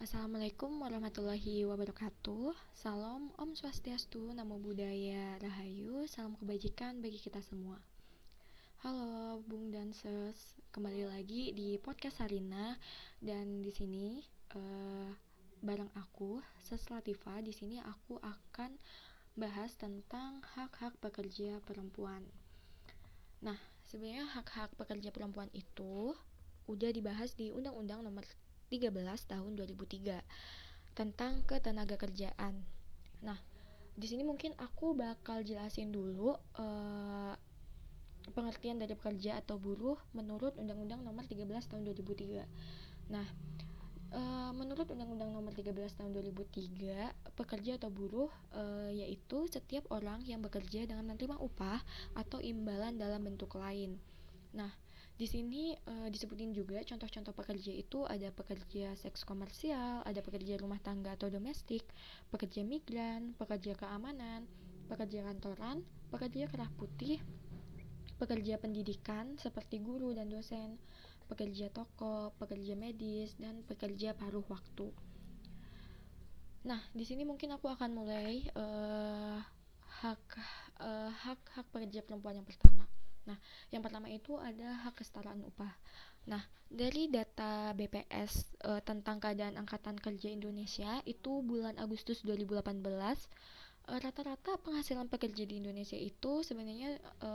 Assalamualaikum warahmatullahi wabarakatuh. Salam Om Swastiastu, Namo Buddhaya, Rahayu. Salam kebajikan bagi kita semua. Halo Bung Dancers, kembali lagi di podcast Sarina. Dan di sini uh, bareng aku Seslativa di sini aku akan bahas tentang hak-hak pekerja perempuan. Nah, sebenarnya hak-hak pekerja perempuan itu udah dibahas di Undang-Undang Nomor 13 tahun 2003 tentang ketenaga kerjaan. Nah, di sini mungkin aku bakal jelasin dulu uh, pengertian dari pekerja atau buruh menurut Undang-Undang Nomor 13 tahun 2003. Nah, uh, menurut Undang-Undang Nomor 13 tahun 2003, pekerja atau buruh uh, yaitu setiap orang yang bekerja dengan menerima upah atau imbalan dalam bentuk lain. Nah, di sini uh, disebutin juga contoh-contoh pekerja itu ada pekerja seks komersial, ada pekerja rumah tangga atau domestik, pekerja migran, pekerja keamanan, pekerja kantoran, pekerja kerah putih, pekerja pendidikan seperti guru dan dosen, pekerja toko, pekerja medis, dan pekerja paruh waktu. Nah, di sini mungkin aku akan mulai uh, hak uh, hak hak pekerja perempuan yang pertama. Nah, yang pertama itu ada hak kesetaraan upah. Nah, dari data BPS e, eh, tentang keadaan angkatan kerja Indonesia itu bulan Agustus 2018 e, rata-rata penghasilan pekerja di Indonesia itu sebenarnya e,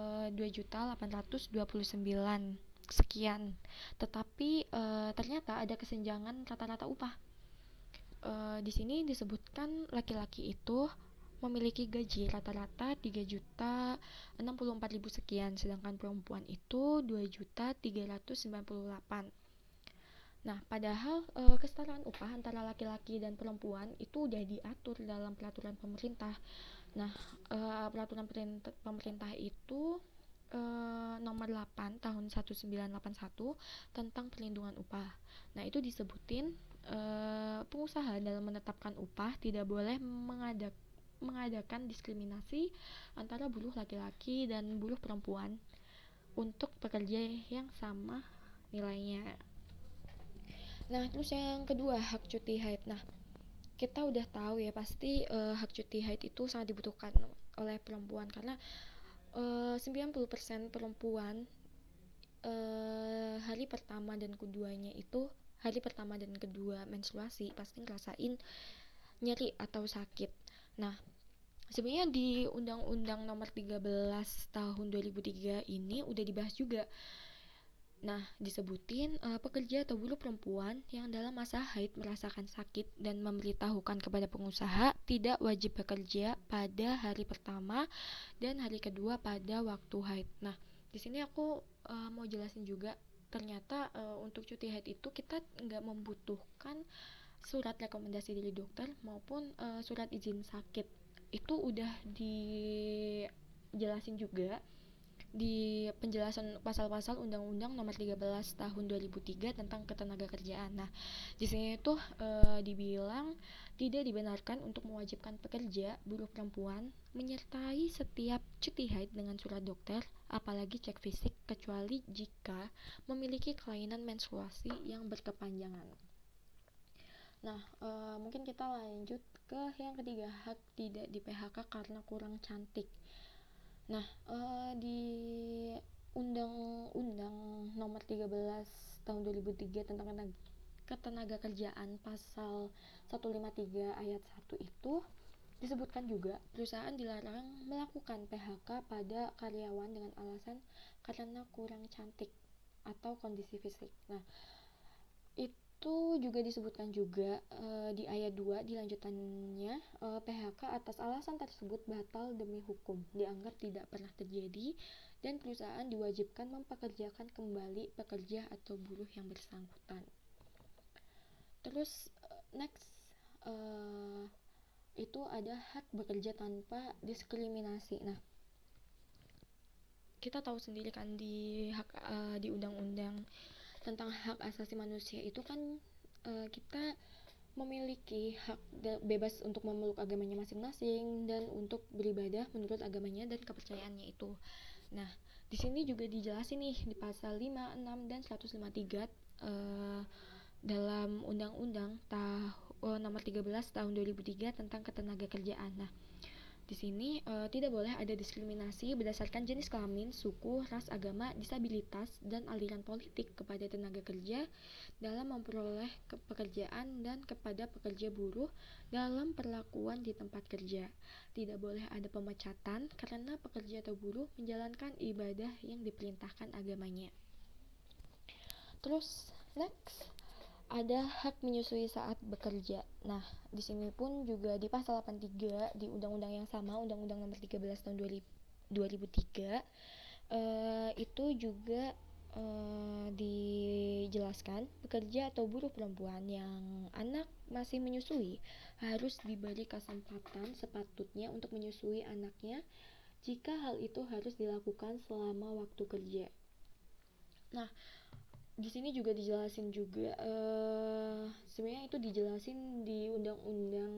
sembilan sekian. Tetapi e, ternyata ada kesenjangan rata-rata upah. E, di sini disebutkan laki-laki itu memiliki gaji rata-rata 3 juta 64 ribu sekian sedangkan perempuan itu 2 juta 398 Nah, padahal e, kesetaraan upah antara laki-laki dan perempuan itu udah diatur dalam peraturan pemerintah. Nah, e, peraturan pemerintah itu e, nomor 8 tahun 1981 tentang perlindungan upah. Nah, itu disebutin e, pengusaha dalam menetapkan upah tidak boleh mengadakan mengadakan diskriminasi antara buruh laki-laki dan buruh perempuan untuk pekerja yang sama nilainya. Nah, terus yang kedua, hak cuti haid. Nah, kita udah tahu ya pasti uh, hak cuti haid itu sangat dibutuhkan oleh perempuan karena uh, 90% perempuan uh, hari pertama dan keduanya itu hari pertama dan kedua menstruasi pasti ngerasain nyeri atau sakit. Nah, sebenarnya di Undang-Undang Nomor 13 Tahun 2003 ini udah dibahas juga. Nah, disebutin uh, pekerja atau buruh perempuan yang dalam masa haid merasakan sakit dan memberitahukan kepada pengusaha tidak wajib bekerja pada hari pertama dan hari kedua pada waktu haid. Nah, di sini aku uh, mau jelasin juga ternyata uh, untuk cuti haid itu kita nggak membutuhkan surat rekomendasi dari dokter maupun uh, surat izin sakit itu udah dijelasin juga di penjelasan pasal-pasal Undang-Undang Nomor 13 Tahun 2003 tentang ketenaga kerjaan. Nah, di sini tuh e, dibilang tidak dibenarkan untuk mewajibkan pekerja buruh perempuan menyertai setiap cuti haid dengan surat dokter, apalagi cek fisik kecuali jika memiliki kelainan menstruasi yang berkepanjangan. Nah, e, mungkin kita lanjut ke yang ketiga, hak tidak di PHK karena kurang cantik. Nah, e, di Undang-Undang Nomor 13 Tahun 2003 tentang ketenaga kerjaan pasal 153 ayat 1 itu disebutkan juga perusahaan dilarang melakukan PHK pada karyawan dengan alasan karena kurang cantik atau kondisi fisik. Nah, itu itu juga disebutkan juga uh, di ayat 2 di lanjutannya eh, PHK atas alasan tersebut batal demi hukum dianggap tidak pernah terjadi dan perusahaan diwajibkan mempekerjakan kembali pekerja atau buruh yang bersangkutan. Terus uh, next uh, itu ada hak bekerja tanpa diskriminasi. Nah, kita tahu sendiri kan di hak uh, di undang-undang tentang hak asasi manusia itu kan uh, kita memiliki hak bebas untuk memeluk agamanya masing-masing dan untuk beribadah menurut agamanya dan kepercayaannya itu. Nah, di sini juga dijelasin nih di pasal 5, 6 dan 153 uh, dalam undang-undang tahun uh, nomor 13 tahun 2003 tentang ketenaga kerjaan. Nah, di sini uh, tidak boleh ada diskriminasi berdasarkan jenis kelamin, suku, ras, agama, disabilitas, dan aliran politik kepada tenaga kerja dalam memperoleh pekerjaan dan kepada pekerja buruh dalam perlakuan di tempat kerja. Tidak boleh ada pemecatan karena pekerja atau buruh menjalankan ibadah yang diperintahkan agamanya. Terus next ada hak menyusui saat bekerja. Nah, di sini pun juga di pasal 83 di undang-undang yang sama, Undang-Undang Nomor 13 tahun 2003 uh, itu juga uh, dijelaskan pekerja atau buruh perempuan yang anak masih menyusui harus diberi kesempatan sepatutnya untuk menyusui anaknya jika hal itu harus dilakukan selama waktu kerja. Nah, di sini juga dijelasin juga uh, sebenarnya itu dijelasin di undang-undang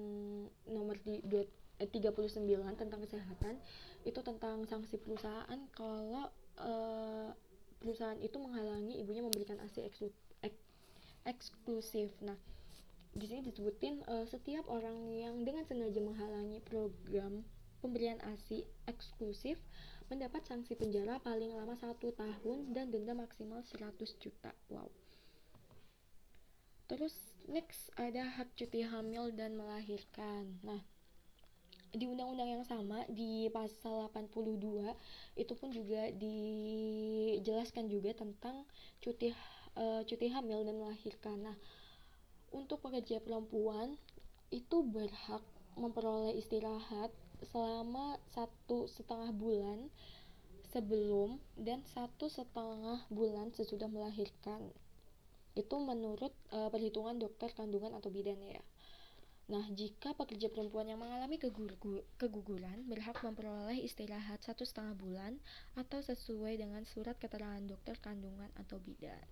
nomor di, dua, eh, 39 tentang kesehatan itu tentang sanksi perusahaan kalau uh, perusahaan itu menghalangi ibunya memberikan ASI eksklu, ek, eksklusif. Nah, di sini disebutin uh, setiap orang yang dengan sengaja menghalangi program pemberian ASI eksklusif mendapat sanksi penjara paling lama satu tahun dan denda maksimal 100 juta. Wow. Terus next ada hak cuti hamil dan melahirkan. Nah, di undang-undang yang sama di pasal 82 itu pun juga dijelaskan juga tentang cuti uh, cuti hamil dan melahirkan. Nah, untuk pekerja perempuan itu berhak memperoleh istirahat selama satu setengah bulan sebelum dan satu setengah bulan sesudah melahirkan itu menurut uh, perhitungan dokter kandungan atau bidan ya Nah, jika pekerja perempuan yang mengalami keguguran berhak memperoleh istirahat satu setengah bulan atau sesuai dengan surat keterangan dokter kandungan atau bidan.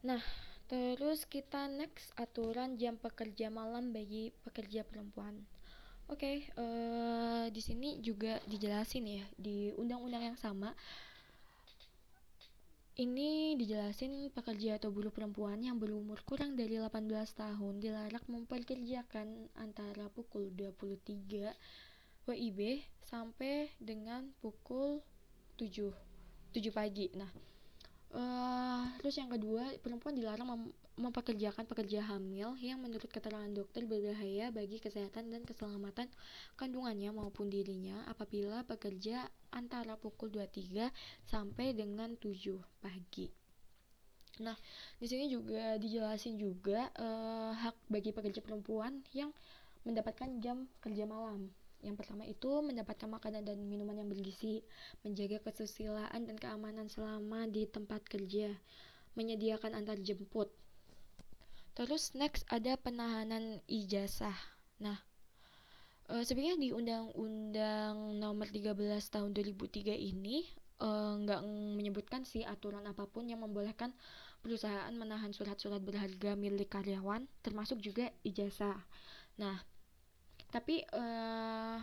Nah, Terus kita next aturan jam pekerja malam bagi pekerja perempuan. Oke, okay, uh, eh, di sini juga dijelasin ya di undang-undang yang sama. Ini dijelasin pekerja atau buruh perempuan yang berumur kurang dari 18 tahun dilarang memperkerjakan antara pukul 23 WIB sampai dengan pukul 7 7 pagi. Nah, Uh, terus yang kedua, perempuan dilarang mem mempekerjakan pekerja hamil yang menurut keterangan dokter berbahaya bagi kesehatan dan keselamatan kandungannya maupun dirinya apabila bekerja antara pukul 23 sampai dengan 7 pagi. Nah, di sini juga dijelasin juga uh, hak bagi pekerja perempuan yang mendapatkan jam kerja malam yang pertama itu mendapatkan makanan dan minuman yang bergizi, menjaga kesusilaan dan keamanan selama di tempat kerja, menyediakan antar jemput. Terus next ada penahanan ijazah. Nah, e, sebenarnya di Undang-Undang Nomor 13 Tahun 2003 ini eh, nggak e, menyebutkan sih aturan apa pun yang membolehkan perusahaan menahan surat-surat berharga milik karyawan, termasuk juga ijazah. Nah, tapi uh,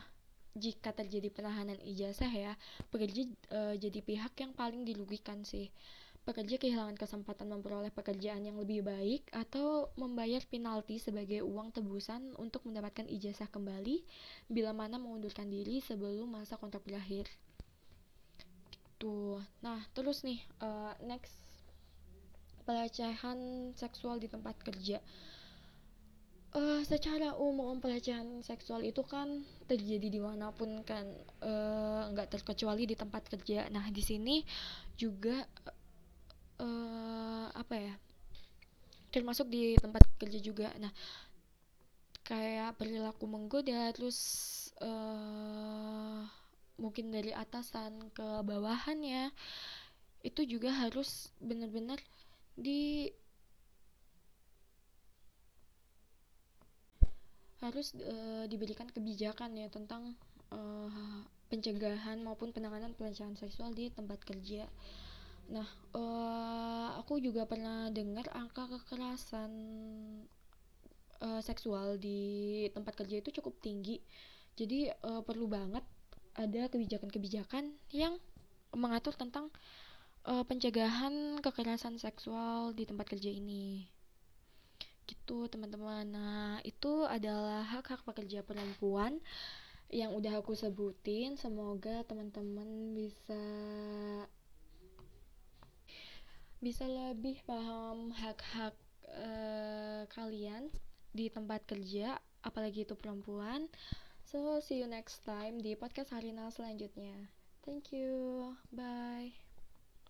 jika terjadi penahanan ijazah ya pekerja uh, jadi pihak yang paling dirugikan sih. Pekerja kehilangan kesempatan memperoleh pekerjaan yang lebih baik atau membayar penalti sebagai uang tebusan untuk mendapatkan ijazah kembali bila mana mengundurkan diri sebelum masa kontrak berakhir. Tuh, nah terus nih uh, next. Pelecehan seksual di tempat kerja uh, secara umum pelecehan seksual itu kan terjadi di mana pun kan uh, nggak terkecuali di tempat kerja. Nah di sini juga uh, apa ya termasuk di tempat kerja juga. Nah kayak perilaku menggoda terus uh, mungkin dari atasan ke bawahannya itu juga harus benar-benar di harus uh, diberikan kebijakan ya tentang uh, pencegahan maupun penanganan pelecehan seksual di tempat kerja. Nah, uh, aku juga pernah dengar angka kekerasan uh, seksual di tempat kerja itu cukup tinggi. Jadi uh, perlu banget ada kebijakan-kebijakan yang mengatur tentang uh, pencegahan kekerasan seksual di tempat kerja ini. Gitu teman-teman. Nah itu adalah hak-hak pekerja perempuan yang udah aku sebutin. Semoga teman-teman bisa bisa lebih paham hak-hak uh, kalian di tempat kerja apalagi itu perempuan. So see you next time di podcast Harina selanjutnya. Thank you. Bye